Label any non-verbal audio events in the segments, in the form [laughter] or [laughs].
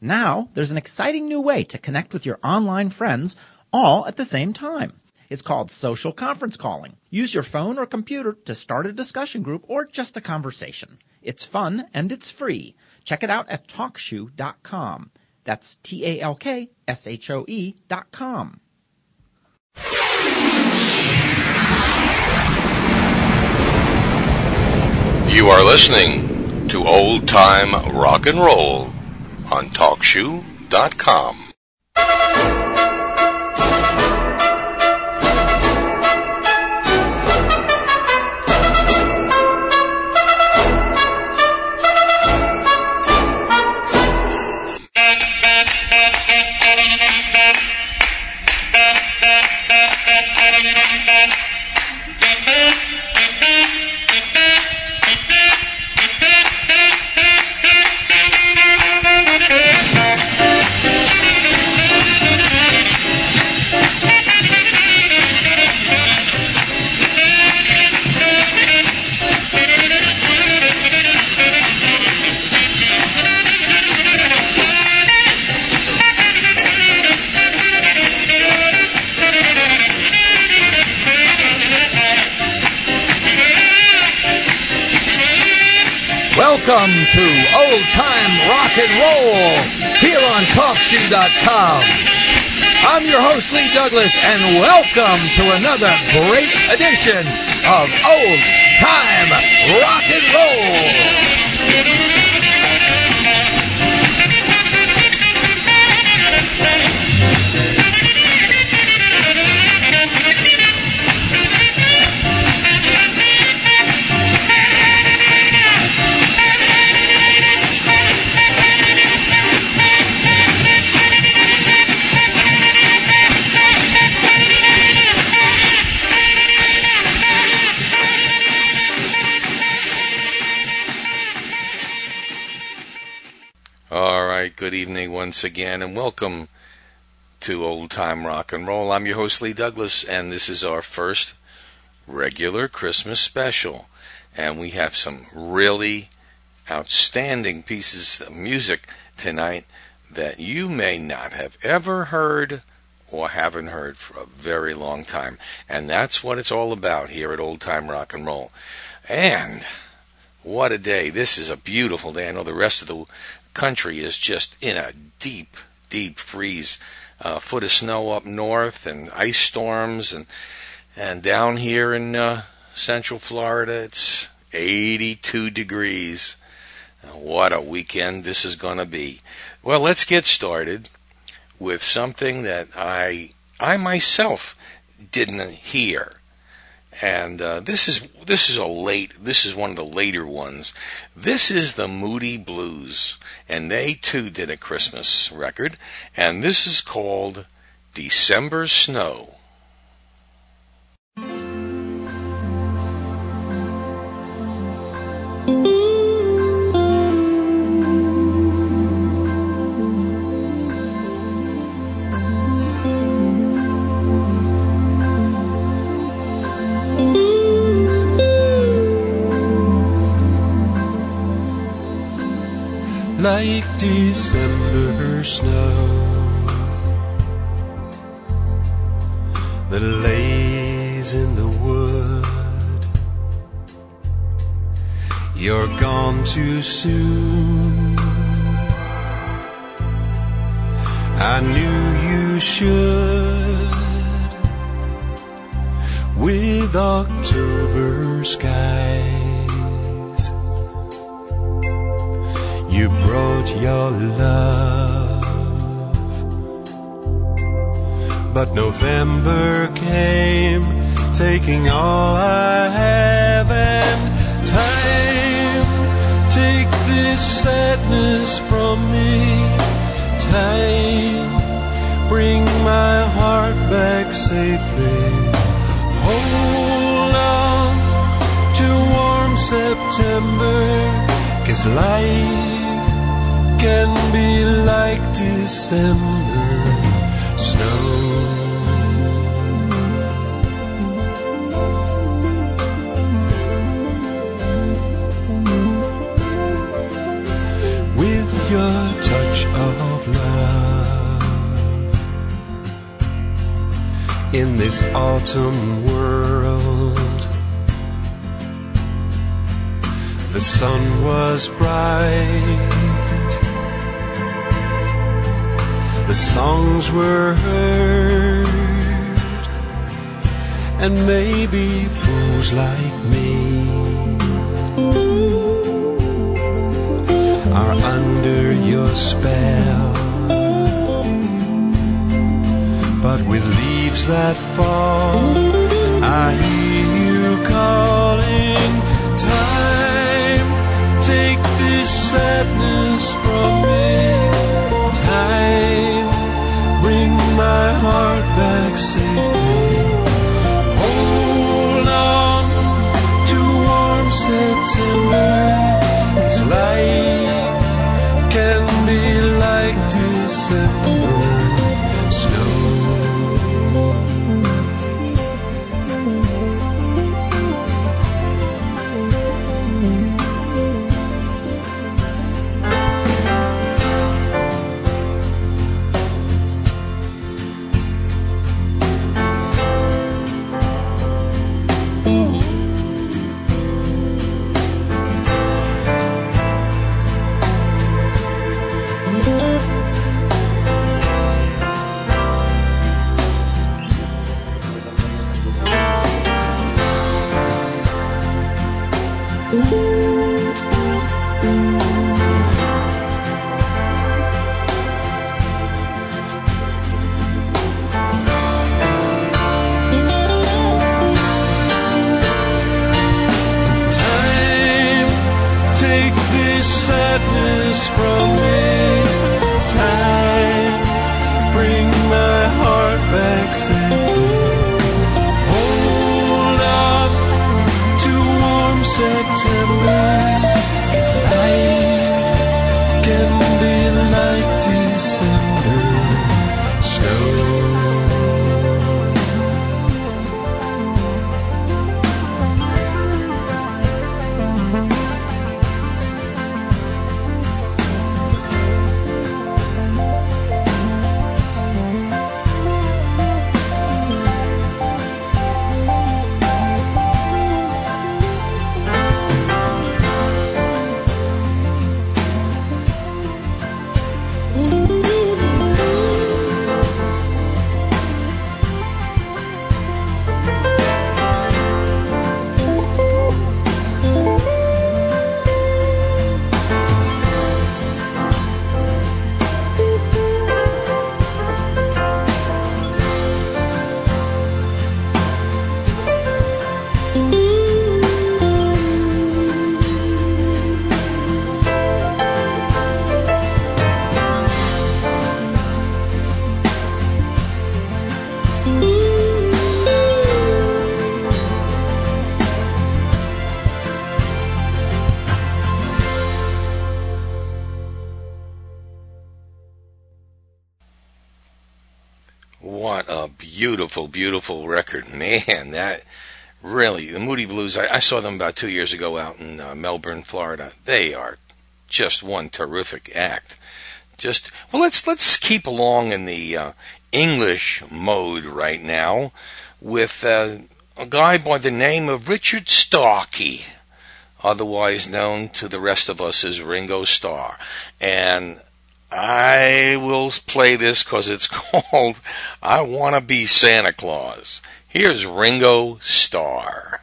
Now, there's an exciting new way to connect with your online friends all at the same time. It's called social conference calling. Use your phone or computer to start a discussion group or just a conversation. It's fun and it's free. Check it out at talkshoe.com. That's T A L K S H O E dot com. You are listening to Old Time Rock and Roll on TalkShoe.com. Welcome to Old Time Rock and Roll here on TalkShoe.com. I'm your host, Lee Douglas, and welcome to another great edition of Old Time Rock and Roll. Once again, and welcome to Old Time Rock and Roll. I'm your host, Lee Douglas, and this is our first regular Christmas special. And we have some really outstanding pieces of music tonight that you may not have ever heard or haven't heard for a very long time. And that's what it's all about here at Old Time Rock and Roll. And what a day. This is a beautiful day. I know the rest of the country is just in a deep, deep freeze. A foot of snow up north and ice storms and and down here in uh, central Florida it's 82 degrees. What a weekend this is going to be. Well, let's get started with something that I I myself didn't hear. And uh, this is this is a late this is one of the later ones. This is the Moody Blues, and they too did a Christmas record, and this is called December Snow. Like December snow that lays in the wood. You're gone too soon. I knew you should with October skies. You brought your love. But November came, taking all I have and time. Take this sadness from me. Time, bring my heart back safely. Hold on to warm September, cause life can be like December snow. with your touch of love. In this autumn world, the sun was bright, the songs were heard, and maybe fools like me are under your spell. But with leaves that fall, I hear you calling. Time, take this sadness from me. Time, my heart back safely. Hold on to warm September. Sadness from beautiful, record. [laughs] Man, that really, the Moody Blues, I, I saw them about two years ago out in uh, Melbourne, Florida. They are just one terrific act. Just, well, let's, let's keep along in the uh, English mode right now with uh, a guy by the name of Richard Starkey, otherwise known to the rest of us as Ringo Starr. And I will play this because it's [laughs] called I Want to Be Santa Claus. Here's Ringo Starr.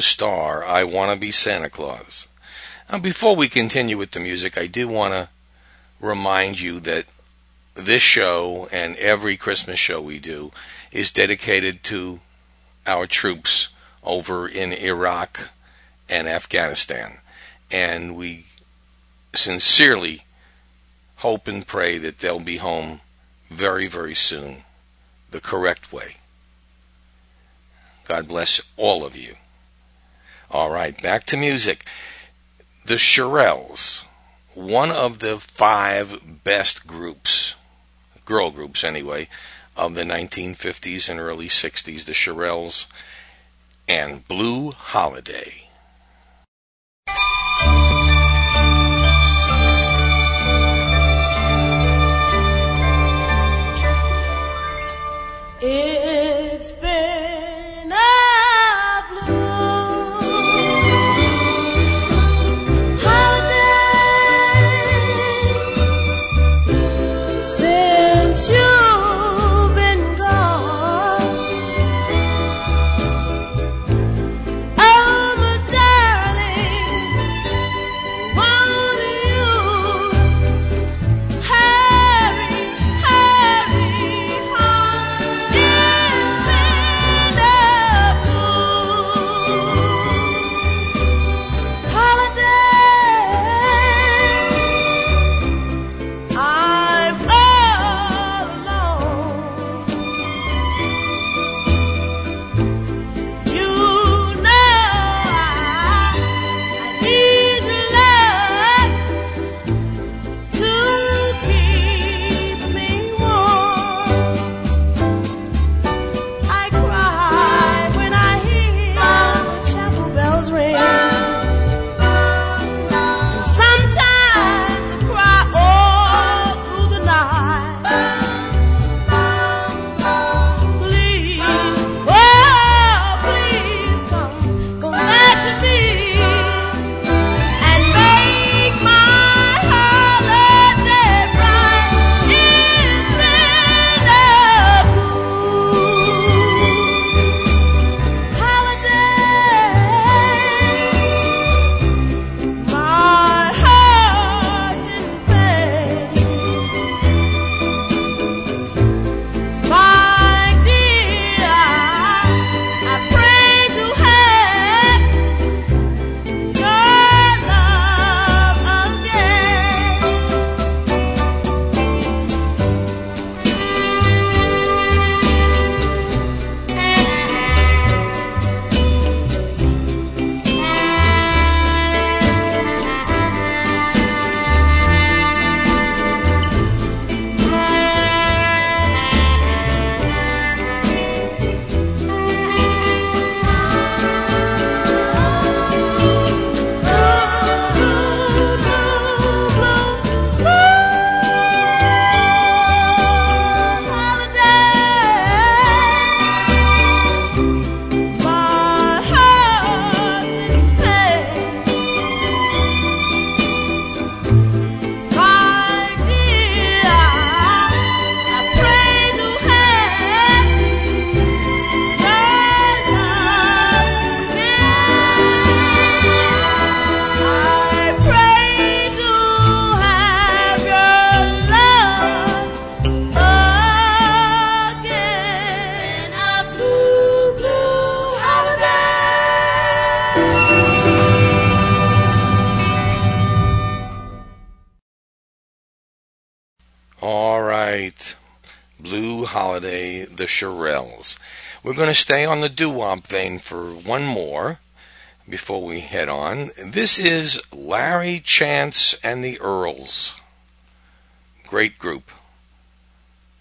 Starr, I Want to Be Santa Claus. Now, before we continue with the music, I do want to remind you that this show and every Christmas show we do is dedicated to our troops over in Iraq and Afghanistan. And we sincerely hope and pray that they'll be home very, very soon, the correct way. God bless all of you. All right, back to music. The Shirelles, one of the five best groups, girl groups anyway, of the 1950s and early 60s, the Shirelles and Blue Holiday. The Shirelles. We're going to stay on the doo-wop vein for one more before we head on. This is Larry Chance and the Earls. Great group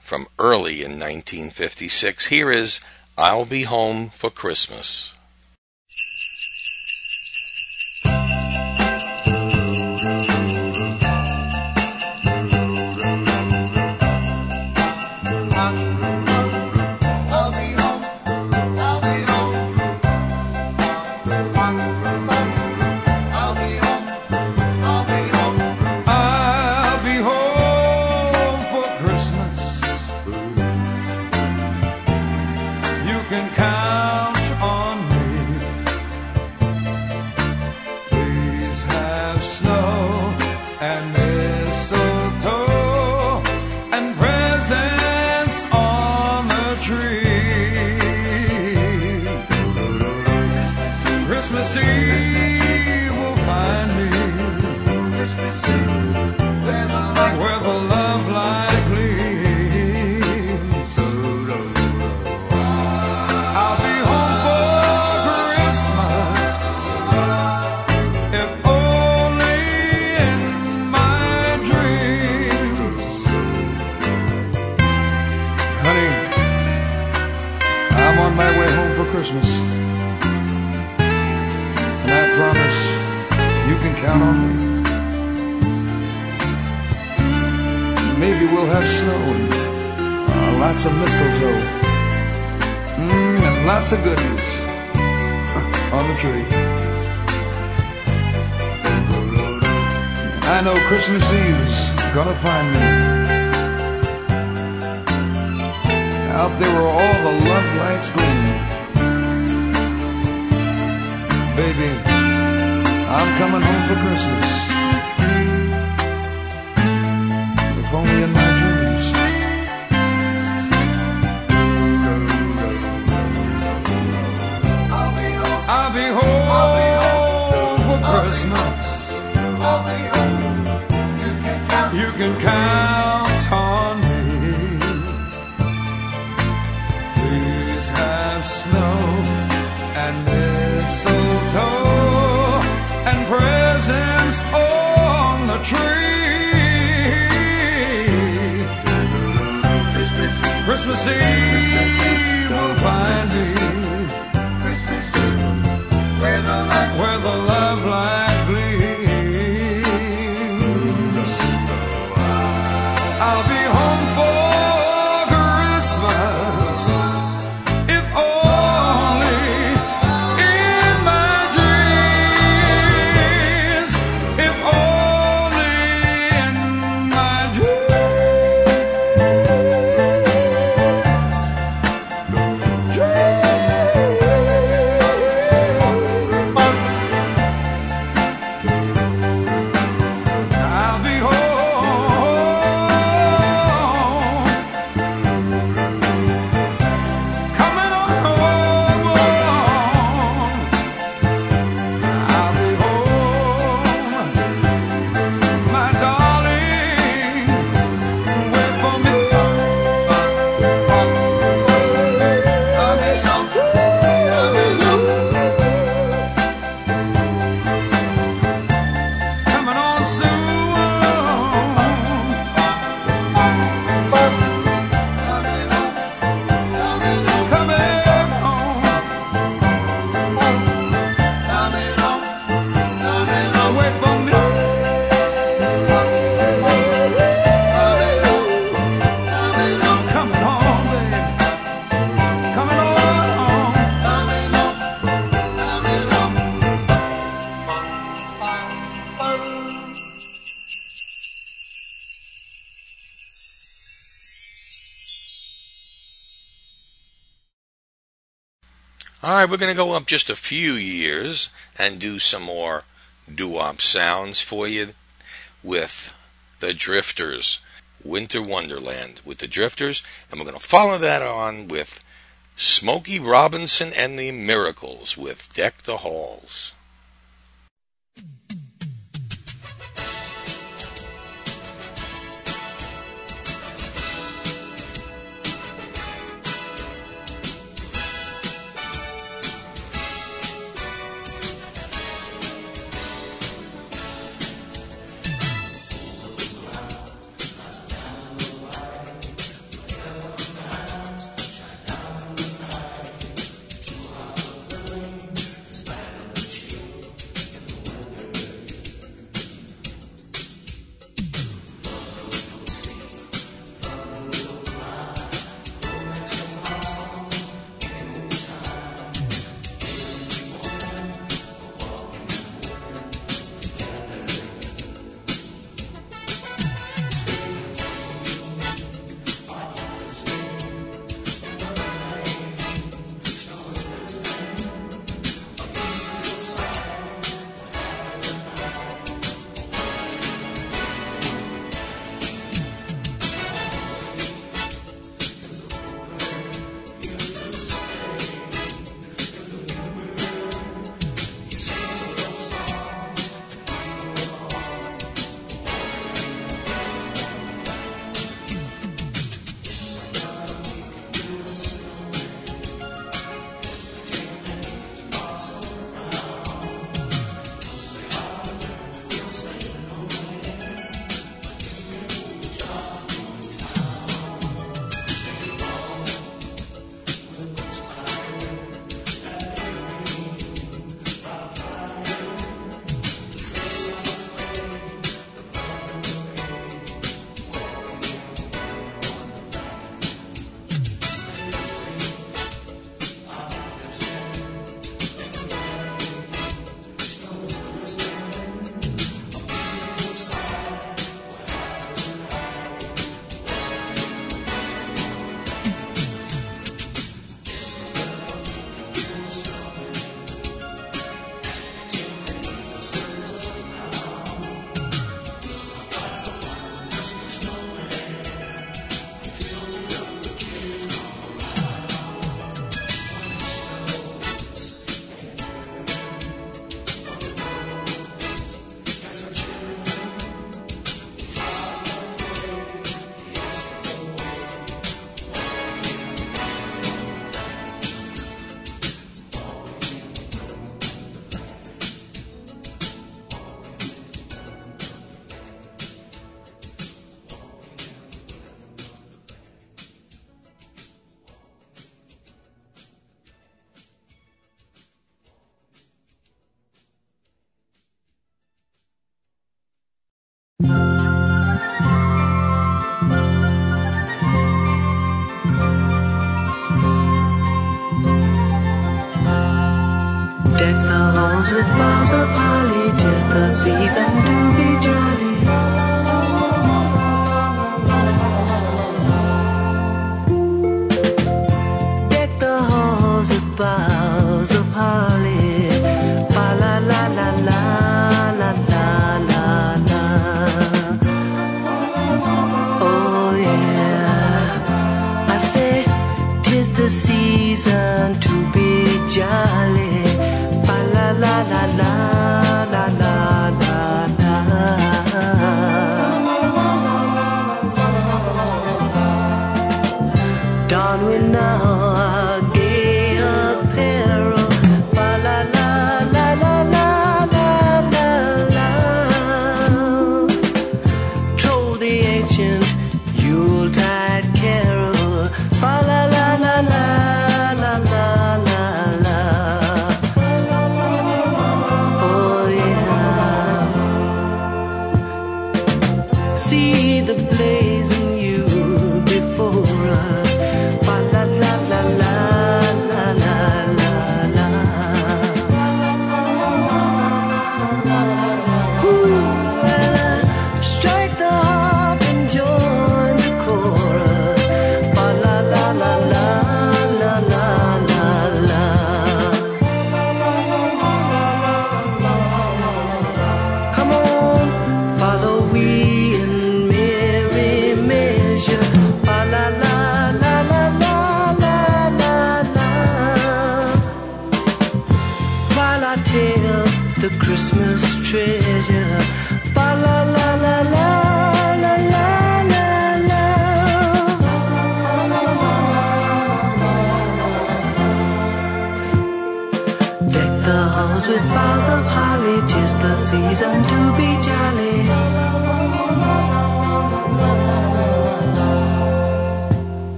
from early in 1956. Here is I'll Be Home for Christmas. Christmas Eve's gonna find me out there where all the love lights gleam. Baby, I'm coming home for Christmas. If only in my dreams. I'll be home. I'll be home for Christmas. I'll be home. You can count. On me. Please have snow and mistletoe and presents on the tree. Christmas Eve will find me All right, we're going to go up just a few years and do some more doo-wop sounds for you with the Drifters, Winter Wonderland with the Drifters, and we're going to follow that on with Smokey Robinson and the Miracles with Deck the Halls.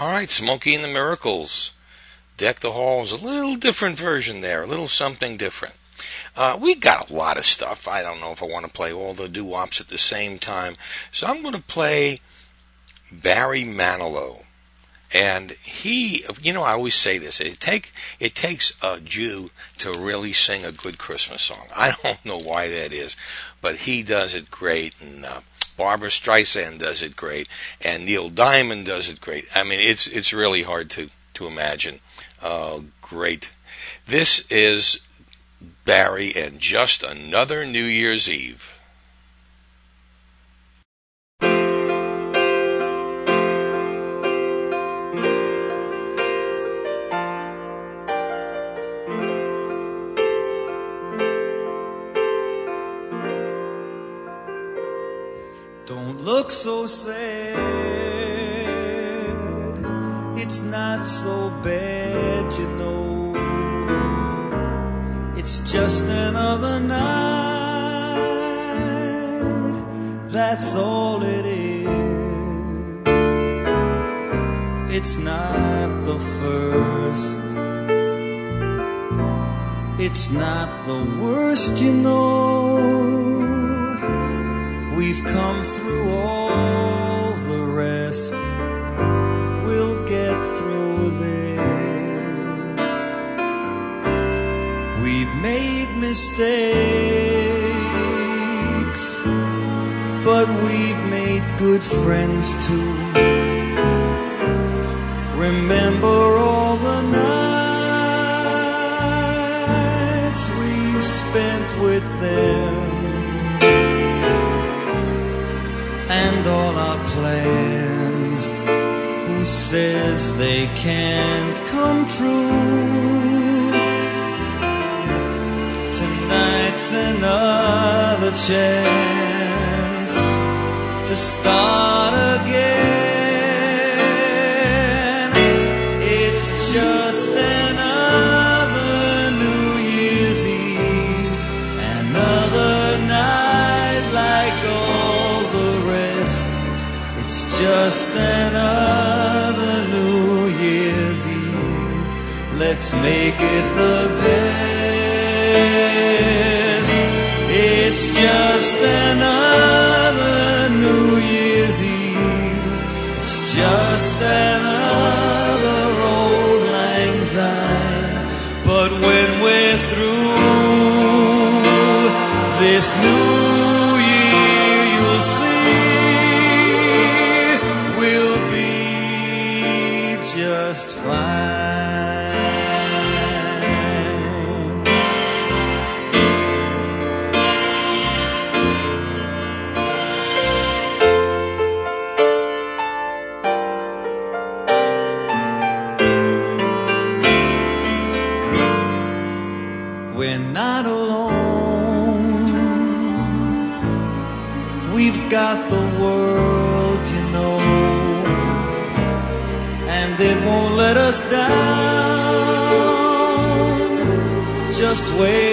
All right, Smokey and the Miracles. Deck the Halls, a little different version there, a little something different. Uh, we got a lot of stuff. I don't know if I want to play all the doo wops at the same time. So I'm going to play Barry Manilow. And he, you know, I always say this: it take it takes a Jew to really sing a good Christmas song. I [laughs] don't know why that is, but he does it great. And uh, Barbra Streisand does it great, and Neil Diamond does it great. I mean, it's it's really hard to to imagine. Uh, great. This is Barry, and just another New Year's Eve. so sad. It's not so bad, you know. It's just another night. That's all it is. It's not the first. It's not the worst, you know. We've come through all the rest. We'll get through this. We've made mistakes, but we've made good friends too. Remember all the nights we've spent with them says they can't come true? Tonight's another chance to start again. Let's make it the best. It's just another New Year's Eve. It's just another down. Just wait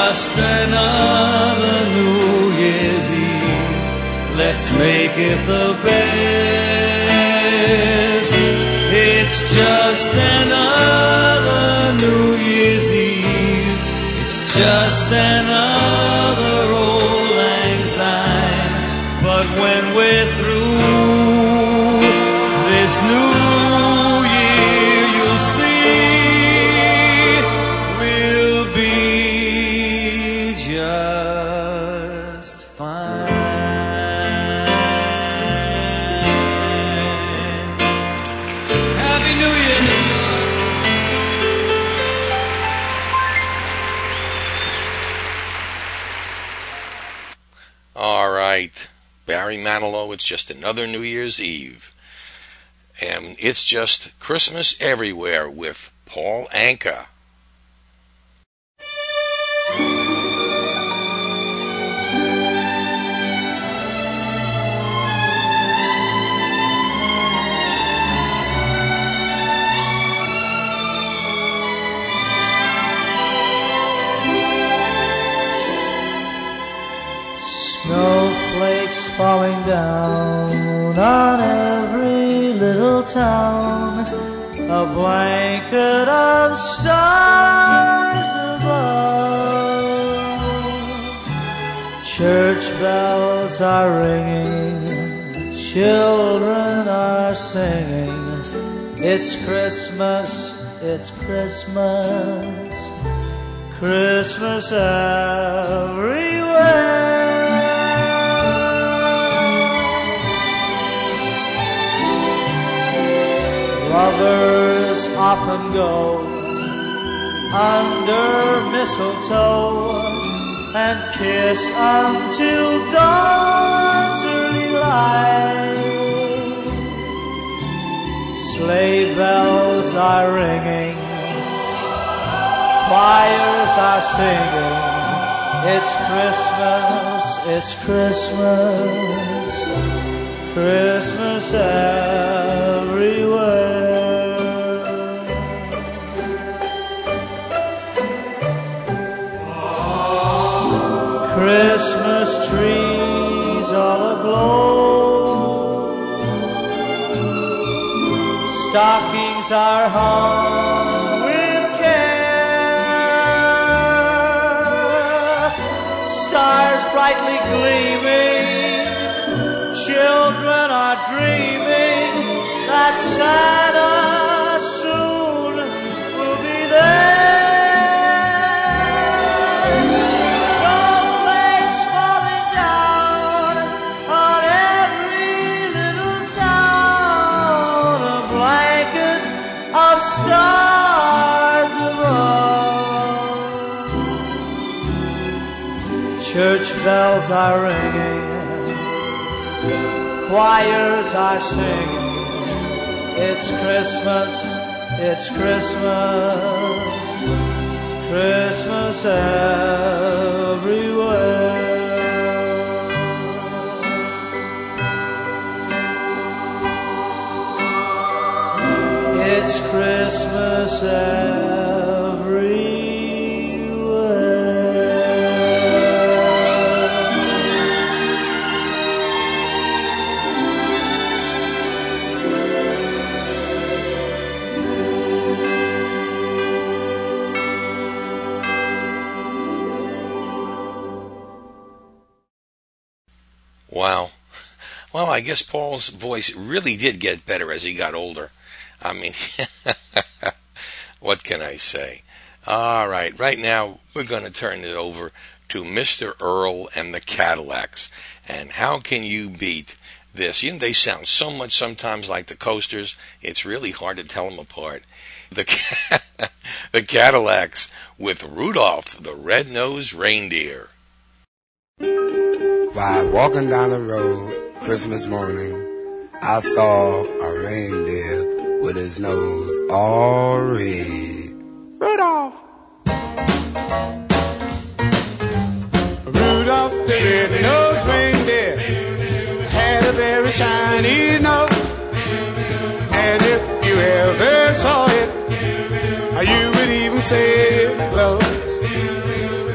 It's just another New Year's Eve. Let's make it the best. It's just another New Year's Eve. It's just another auld lang syne. But when we're it's just another New Year's Eve. And it's just Christmas everywhere with Paul Anka. Snowflakes falling down on every little town. A blanket of stars above. Church bells are ringing. Children are singing. It's Christmas. It's Christmas. Christmas everywhere. Lovers often go under mistletoe and kiss until dawn's early light. Sleigh bells are ringing, choirs are singing. It's Christmas, it's Christmas, Christmas everywhere. Stockings are hung with care. Stars brightly gleaming. Children are dreaming that Santa bells are ringing. Choirs are singing. It's Christmas. It's Christmas. Christmas everywhere. It's Christmas everywhere. I guess Paul's voice really did get better as he got older. I mean, [laughs] what can I say? All right, right now we're going to turn it over to Mr. Earl and the Cadillacs. And how can you beat this? You know, they sound so much sometimes like the Coasters, it's really hard to tell them apart. The, [laughs] the Cadillacs with Rudolph the Red-Nosed Reindeer. While walking down the road Christmas morning, I saw a reindeer with his nose all red. Rudolph. Rudolph the red-nosed reindeer had a very shiny nose. And if you ever saw it, you would even say it glows.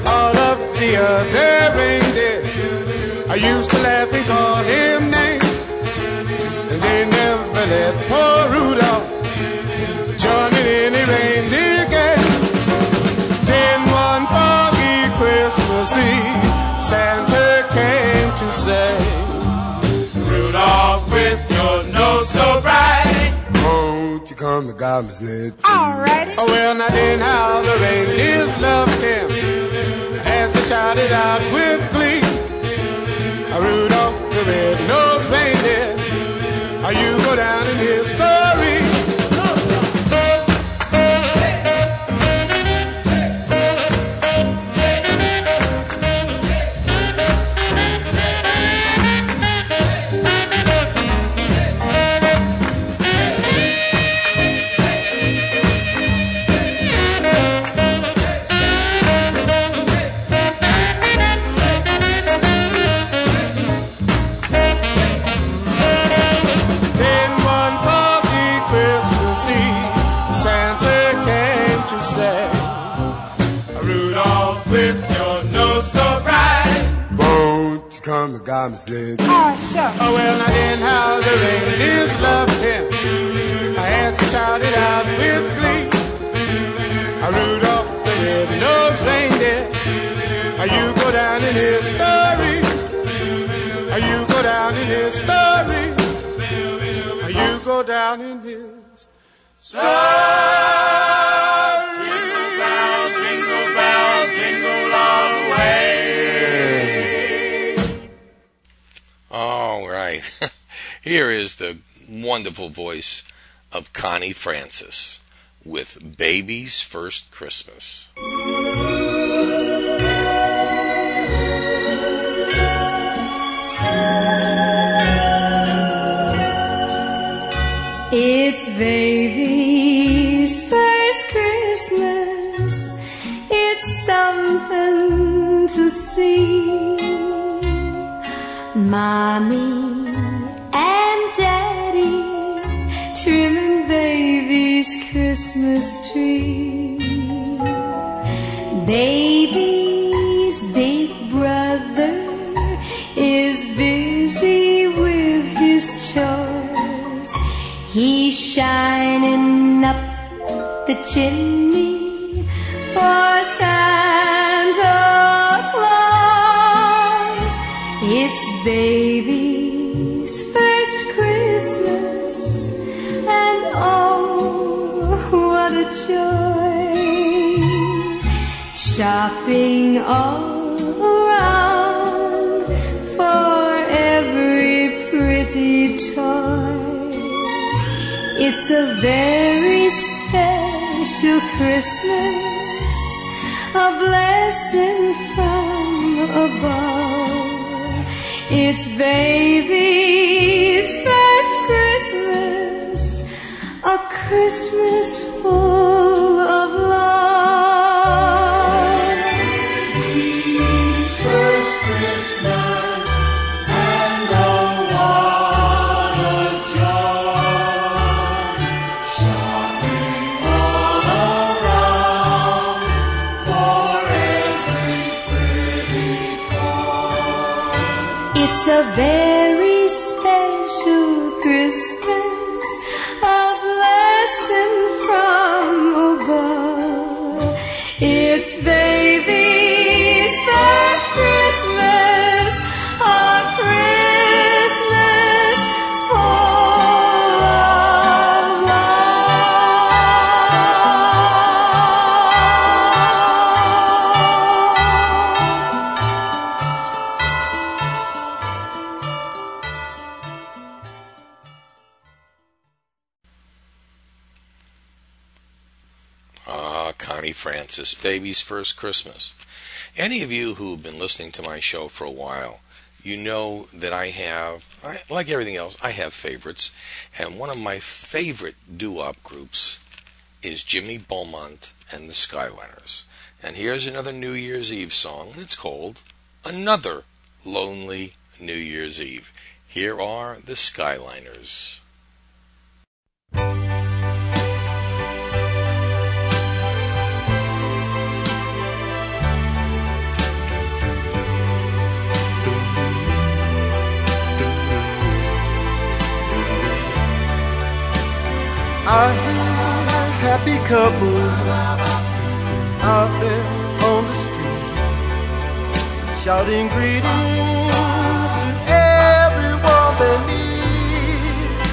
All of the other reindeer I used to laugh and call him names. And they never let poor Rudolph join in any reindeer game. Then one foggy Christmas Eve, Santa came to say, Rudolph, with your nose so bright. Won't you come to God's net? Alrighty. Oh, well, now then how the reindeers loved him as they shouted out with glee. Rudolph the red-nosed reindeer, Are you go down in history. Come to God's net? Oh, ah, sure. Oh, well, now then how the reindeers loved him. As he shouted out with glee, Rudolph the red-nosed reindeer, you go down in history. You go down in history. You go down in his story. Here is the wonderful voice of Connie Francis with Baby's First Christmas. It's baby's first Christmas. It's something to see. Mommy and daddy trimming baby's Christmas tree. Baby's big brother is busy with his chores. He's shining up the chimney for Santa Claus. It's baby's Shopping all around for every pretty toy. It's a very special Christmas, a blessing from above. It's baby's first Christmas, a Christmas full of love. Connie Francis, Baby's First Christmas. Any of you who've been listening to my show for a while, you know that I have, I, like everything else, I have favorites. And one of my favorite doo-wop groups is Jimmy Beaumont and the Skyliners. And here's another New Year's Eve song, and it's called Another Lonely New Year's Eve. Here are the Skyliners. I hear a happy couple out there on the street shouting greetings to everyone they meet.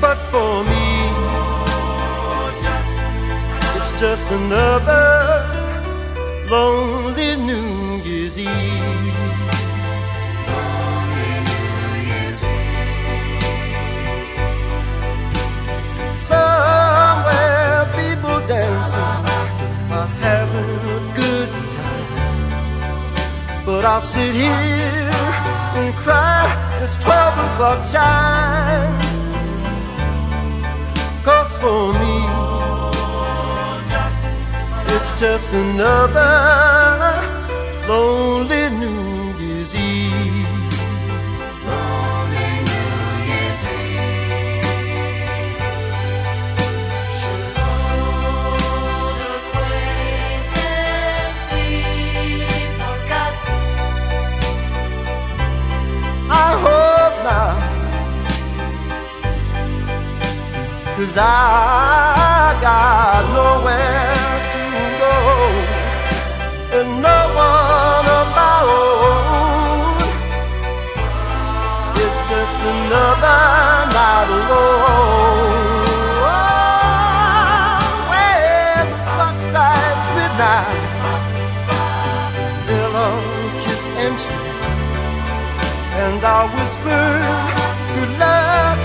But for me, it's just another lonely New Year's Eve. I'll sit here and cry this 12 o'clock chime. Cause for me, it's just another lonely Cause I got nowhere to go and no one of my own. It's just another night alone. When the clock strikes midnight, all kiss and and I'll whisper good luck,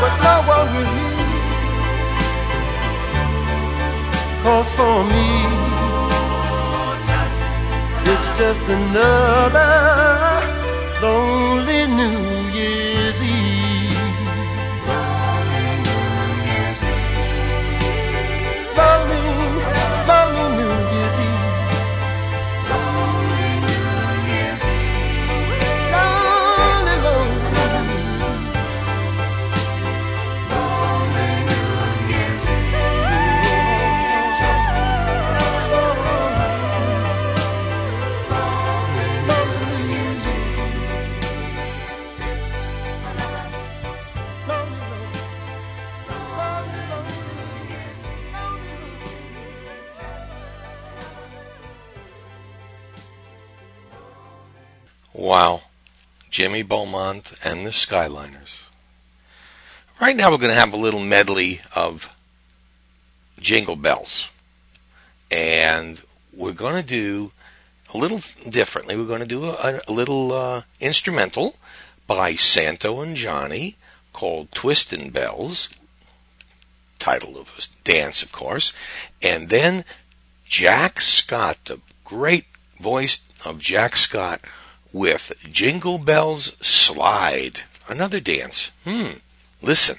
but no sorry. Cause for me, it's just another lonely New Wow. Jimmy Beaumont and the Skyliners. Right now we're going to have a little medley of jingle bells. And we're going to do a little differently. We're going to do a, a little uh, instrumental by Santo and Johnny called Twistin' Bells. Title of a dance, of course. And then Jack Scott, the great voice of Jack Scott with Jingle Bells Slide. Another dance. Hmm. Listen.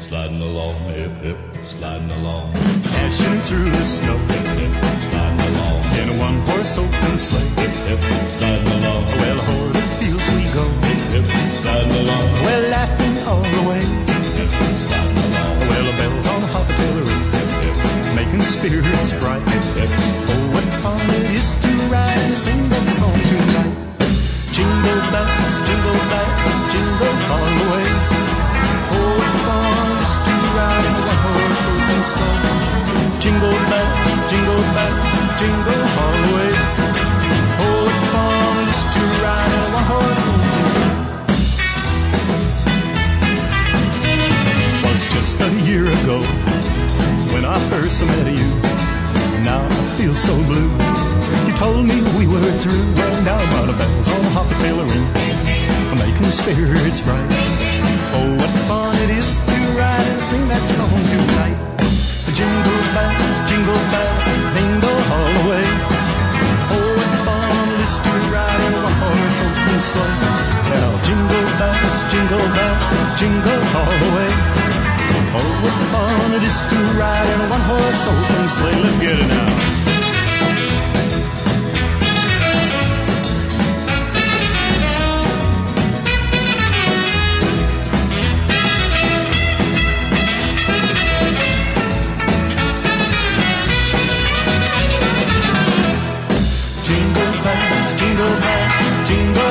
Sliding along, hip hip, sliding along. Dashing through the snow, hip hip, sliding along. in a one-horse open sleigh. Hip hip, sliding along. Well, o'er the fields we go, Hip hip, sliding along. well, laughing all the way. Hip hip, sliding along. Well, the bells on the Hoppatory, Hip hip, making spirits bright. hip hip, Oh, what fun it is to ride and sing that song tonight. Jingle bells, jingle bells, jingle Jingle bells, jingle bells, jingle all the way. Oh, what fun it is to ride a one-horse open sleigh. Was just a year ago when I first met you. Now I feel so blue. You told me we were through, and now the bells on Hoppatail Ring, making spirits bright. Oh, what fun it is to ride and sing that song jingle bells dingle all the way. Oh, what fun it is to ride on a horse open sleigh. Now jingle bells, jingle bells, jingle all oh, the way. Oh, what fun it is to ride in a one-horse open sleigh. Let's get it now.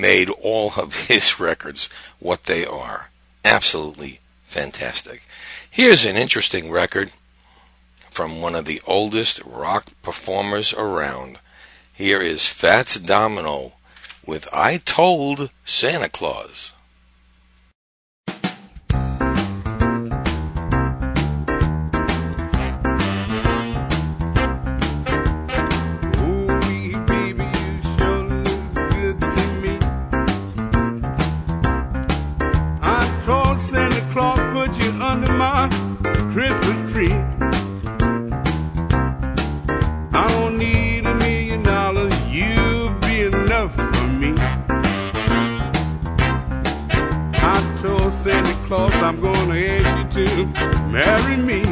made all of his records what they are. Absolutely fantastic. Here's an interesting record from one of the oldest rock performers around. Here is Fats Domino with I Told Santa Claus. marry me?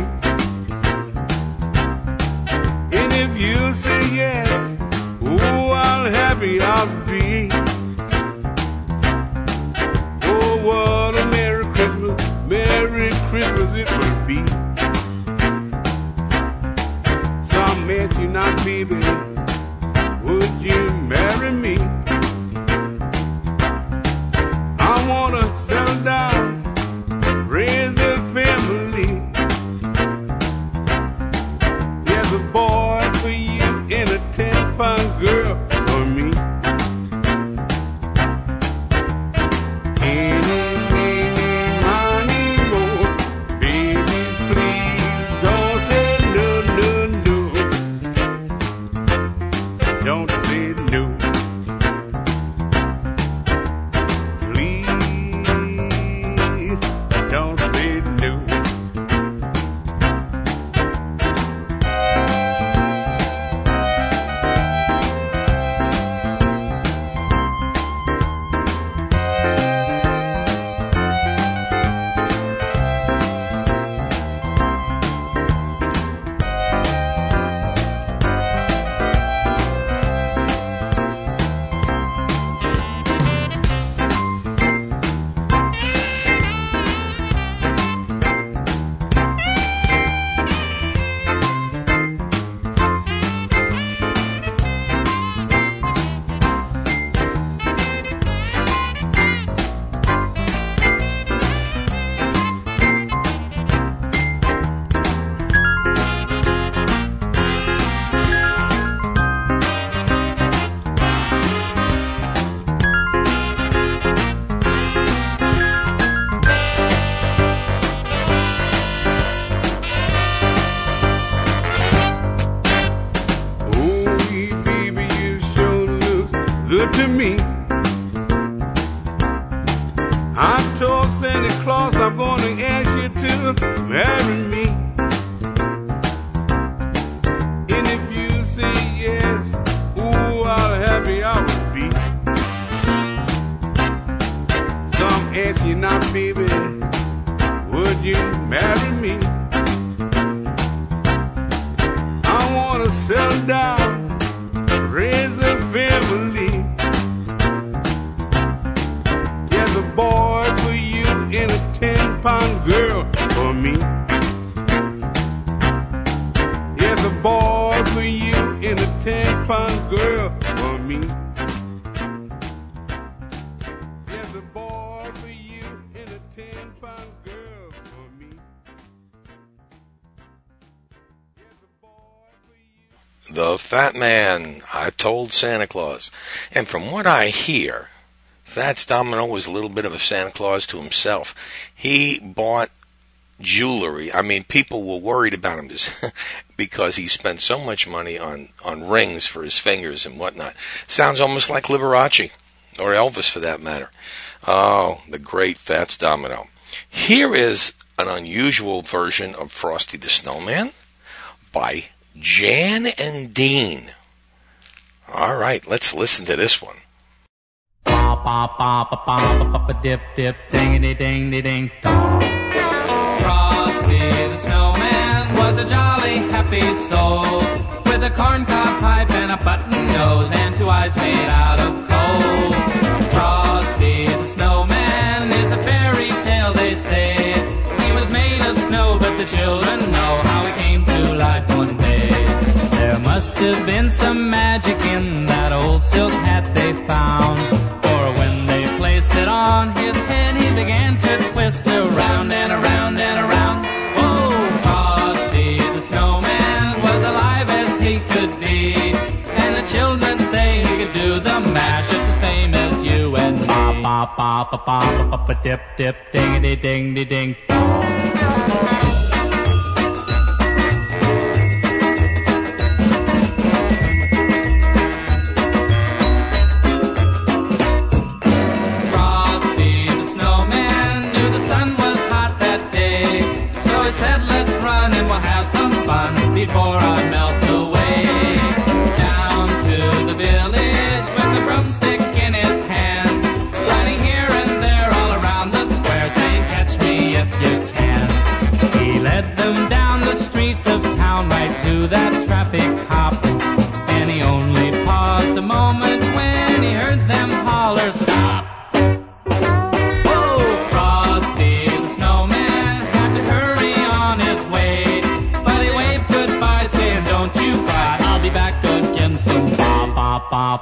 And if you say yes, oh, how happy I'll be. Oh, what a Merry Christmas, Merry Christmas it will be. So I you now, baby. Would you marry me? I wanna settle down. old Santa Claus. And from what I hear, Fats Domino was a little bit of a Santa Claus to himself. He bought jewelry. I mean, people were worried about him [laughs] because he spent so much money on, on rings for his fingers and whatnot. Sounds almost like Liberace, or Elvis for that matter. Oh, the great Fats Domino. Here is an unusual version of Frosty the Snowman by Jan and Dean. All right, let's listen to this one. Ba ba ba ba ba ba ba dip dip dingity ding ding dong. Frosty the snowman was a jolly happy soul with a corncob pipe and a button nose and two eyes made out of coal. Frosty the snowman is a fairy tale they say. He was made of snow, but the children know how he came to life one day. Must have been some magic in that old silk hat they found. For when they placed it on his head, he began to twist around and around and around. Oh, Whoa, Frosty the snowman was alive as he could be. And the children say he could do the mash just the same as you and me. Ba ba ba ba ba ba ba dip dip dingity ding ding dong.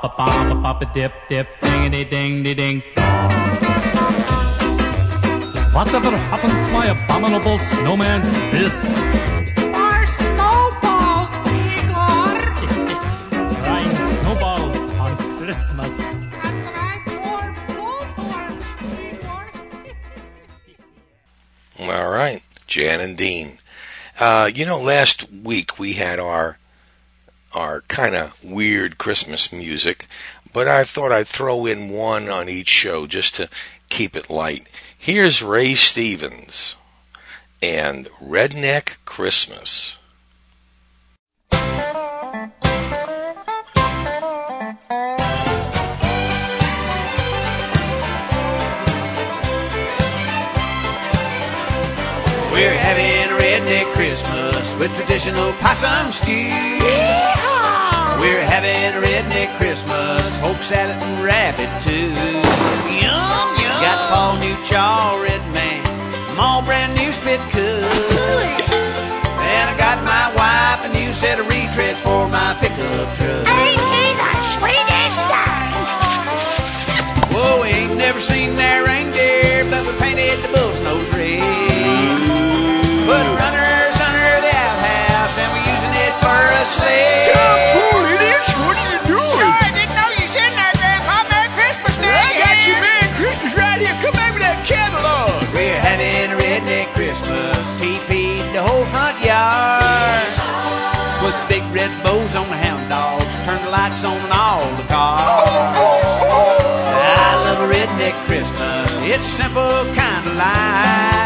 Ba ba ba ba ba ba ba dip dip dingity ding ding ding. Whatever happened to my abominable snowman fist? Our snowballs, Igor! [laughs] Frying snowballs on Christmas. All right, Jan and Dean. Uh, you know, last week we had our our kind of weird Christmas music, but I thought I'd throw in one on each show just to keep it light. Here's Ray Stevens and Redneck Christmas. We're having a redneck Christmas with traditional possum stew. We're having a redneck Christmas, poke salad and rabbit too. Yum yum. Got Paul new chaw red man, all brand new spit cook. And I got my wife a new set of retreads for my pickup truck. Ain't he the sweetest lights on all the cars. I love a redneck Christmas, it's simple kind of life.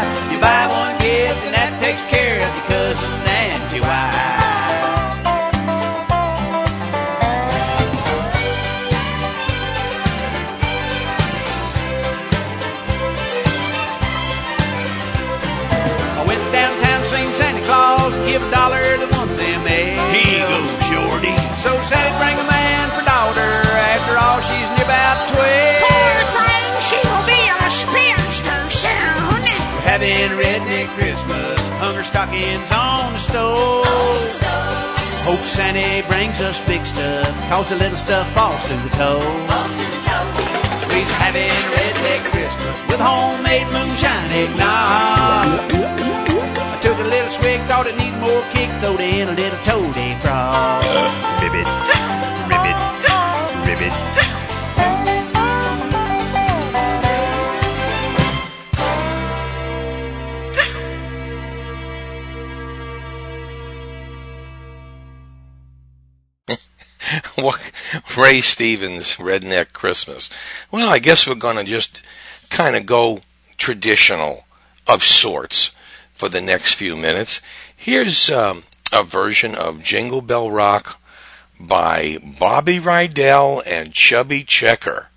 Stockings on the stove. Hope Santa brings us big stuff, cause the little stuff falls through the toe. We're having redneck Christmas with homemade moonshine eggnog. I took a little swig, thought it needed more kick, throwed in a little toady frog. [laughs] What- Ray Stevens, Redneck Christmas. Well, I guess we're going to just kind of go traditional of sorts for the next few minutes. Here's um, a version of Jingle Bell Rock by Bobby Rydell and Chubby Checker.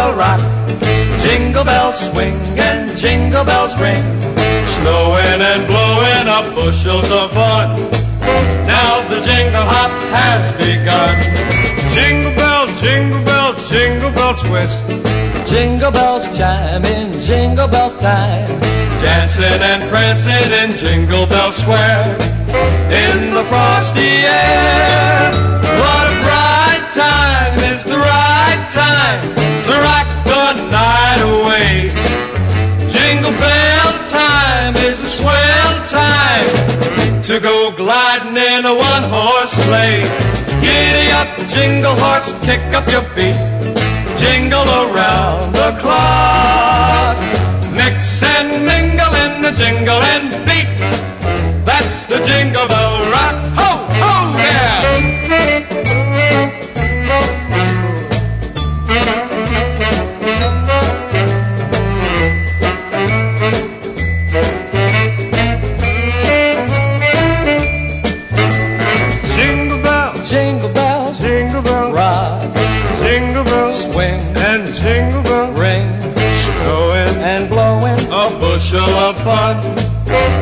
Bell rock. Jingle bells swing and jingle bells ring. Snowing and blowing up bushels of fun. Now the jingle hop has begun. Jingle bell, jingle bell, jingle bell twist. Jingle bells chime in jingle bells time. Dancing and prancing in Jingle Bell Square. In the frosty air. What a bright time, it's the right time go gliding in a one horse sleigh. Giddy up, jingle horse, kick up your feet. Jingle around the clock. Mix and mingle in the jingle and beat. That's the jingle fun.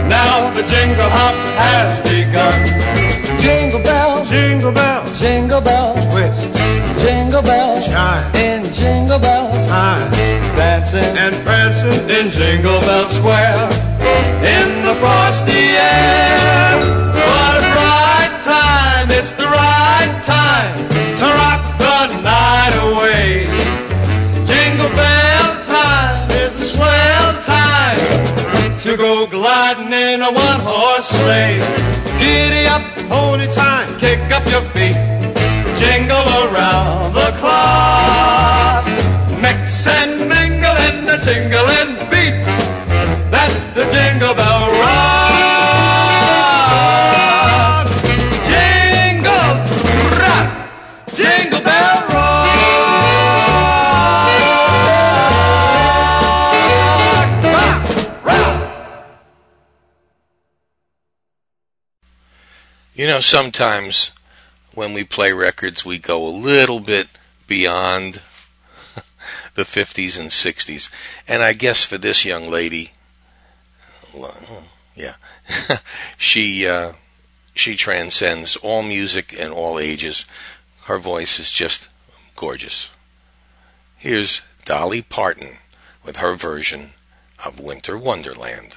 Now the jingle hop has begun. Jingle bells, jingle bells, jingle bells twist. Jingle bells chime in jingle bell time. Dancing and prancing in Jingle Bell Square. In the frosty air. In a one horse sleigh. Giddy up, pony time, kick up your feet, jingle around the clock. Mix and mingle in the jingling beat. Know, sometimes when we play records, we go a little bit beyond [laughs] the 50s and 60s. And I guess for this young lady, yeah, [laughs] she uh, she transcends all music and all ages. Her voice is just gorgeous. Here's Dolly Parton with her version of Winter Wonderland.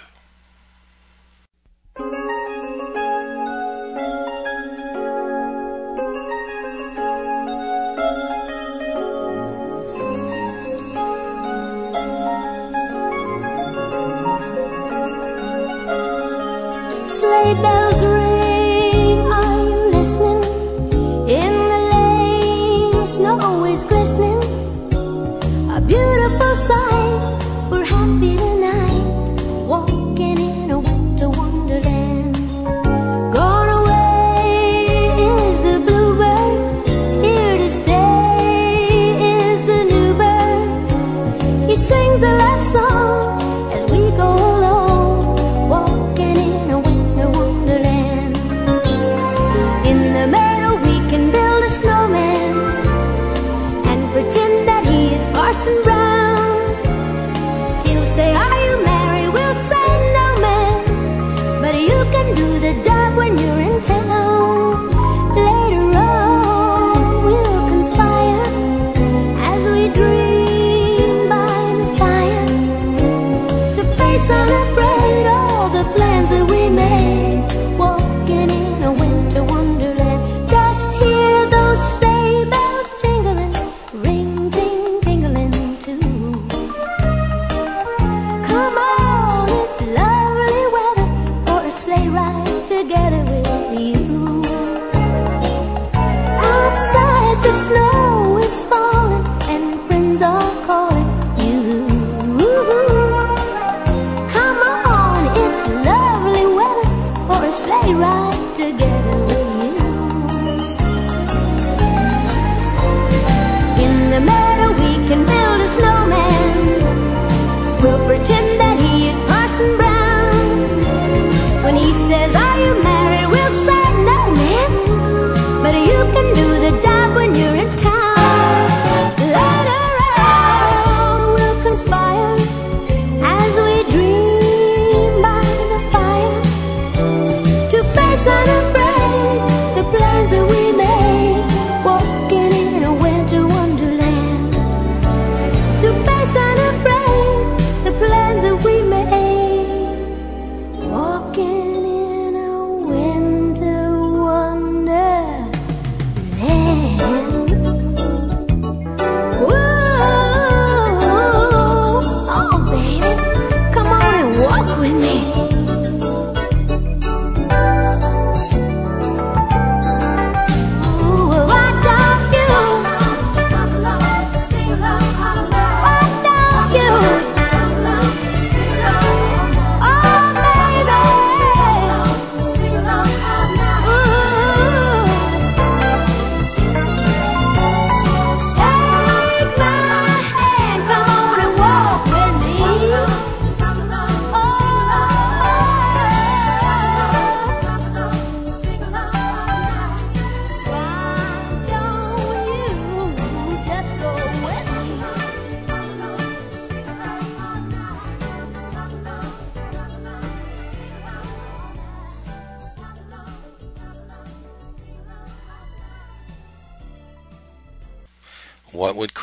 Sleigh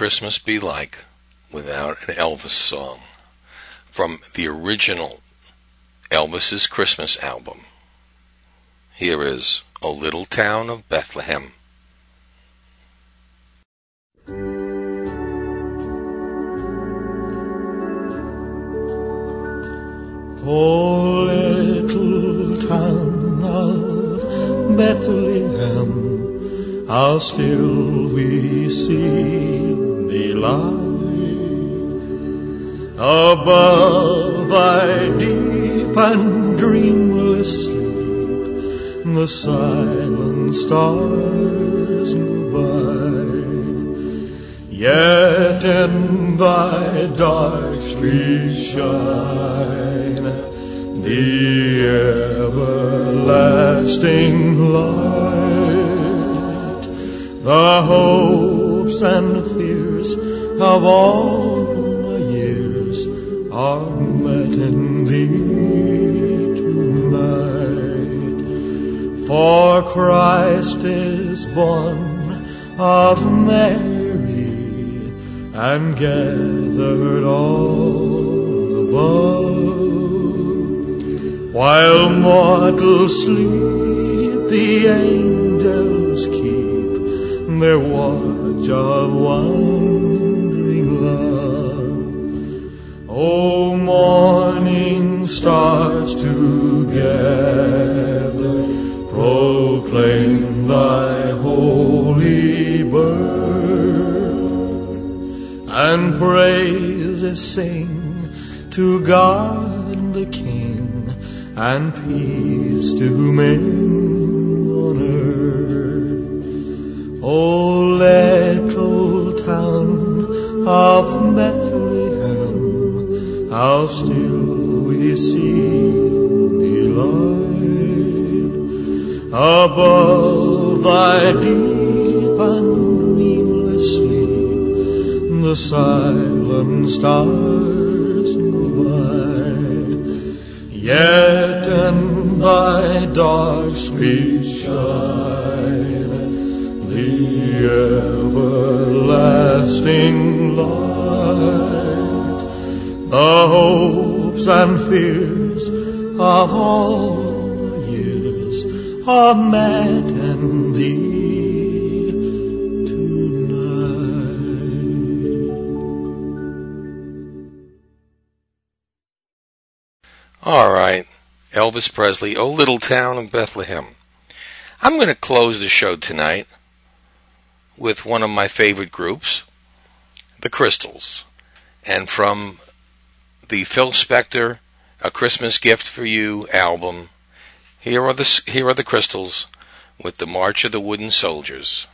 Christmas be like without an Elvis song? From the original Elvis's Christmas album. Here is O Little Town of Bethlehem. Oh, little town of Bethlehem, how still we see lie above thy deep and dreamless sleep. The silent stars go by, yet in thy dark streets shine the everlasting light, the hopes and of all my years are met in thee tonight. For Christ is born of Mary and gathered all above. While mortals sleep, the angels keep their watch of wondering O morning stars together proclaim thy holy birth and praises sing to God the King and peace to men on earth. O little town of how still we see delight above thy deep and dreamless sleep. The silent stars go by. Yet in thy dark streets shine the everlasting light, the hopes and fears of all the years are met in thee. All right. Elvis Presley, O Little Town of Bethlehem. I'm going to close the show tonight with one of my favorite groups, the Crystals. And from the Phil Spector A Christmas Gift for You album, here are the here are the Crystals with the March of the Wooden Soldiers.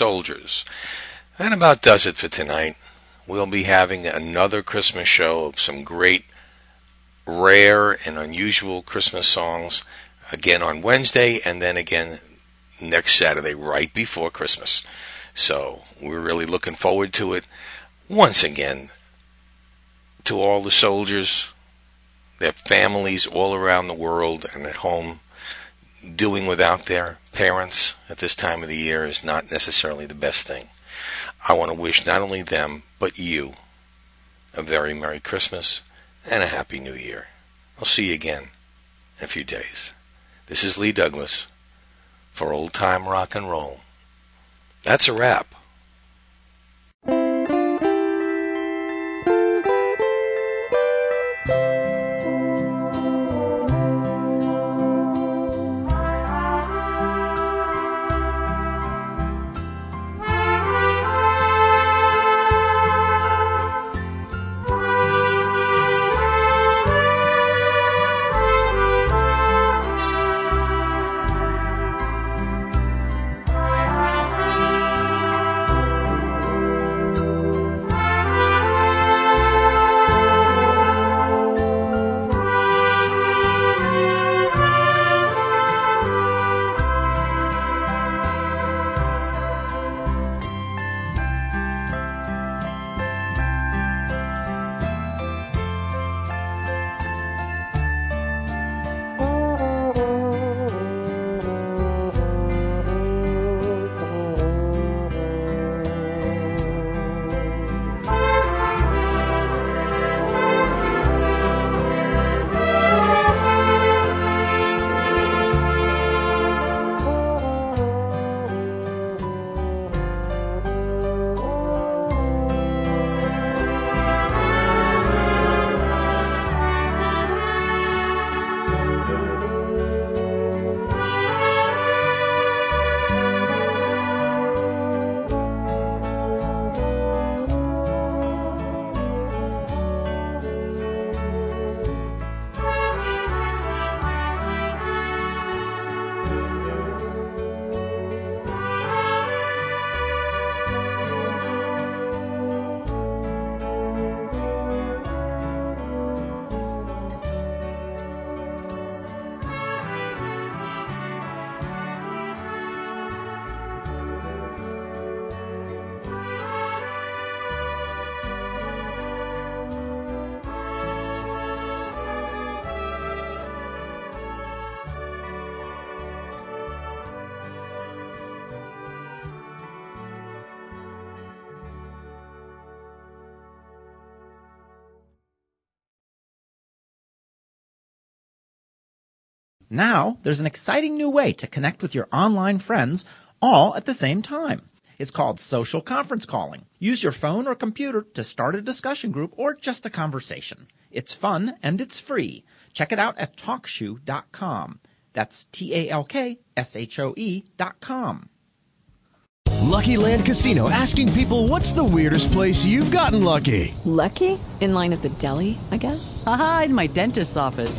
Soldiers. That about does it for tonight. We'll be having another Christmas show of some great, rare, and unusual Christmas songs again on Wednesday and then again next Saturday, right before Christmas. So we're really looking forward to it. Once again, to all the soldiers, their families all around the world and at home, doing without their parents at this time of the year is not necessarily the best thing. I want to wish not only them, but you a very Merry Christmas and a Happy New Year. I'll see you again in a few days. This is Lee Douglas for Old Time Rock and Roll. That's a wrap. Now, there's an exciting new way to connect with your online friends all at the same time. It's called social conference calling. Use your phone or computer to start a discussion group or just a conversation. It's fun and it's free. Check it out at talkshoe.com. That's T A L K S H O E dot com. Lucky Land Casino asking people what's the weirdest place you've gotten lucky? Lucky? In line at the deli, I guess? Aha, in my dentist's office.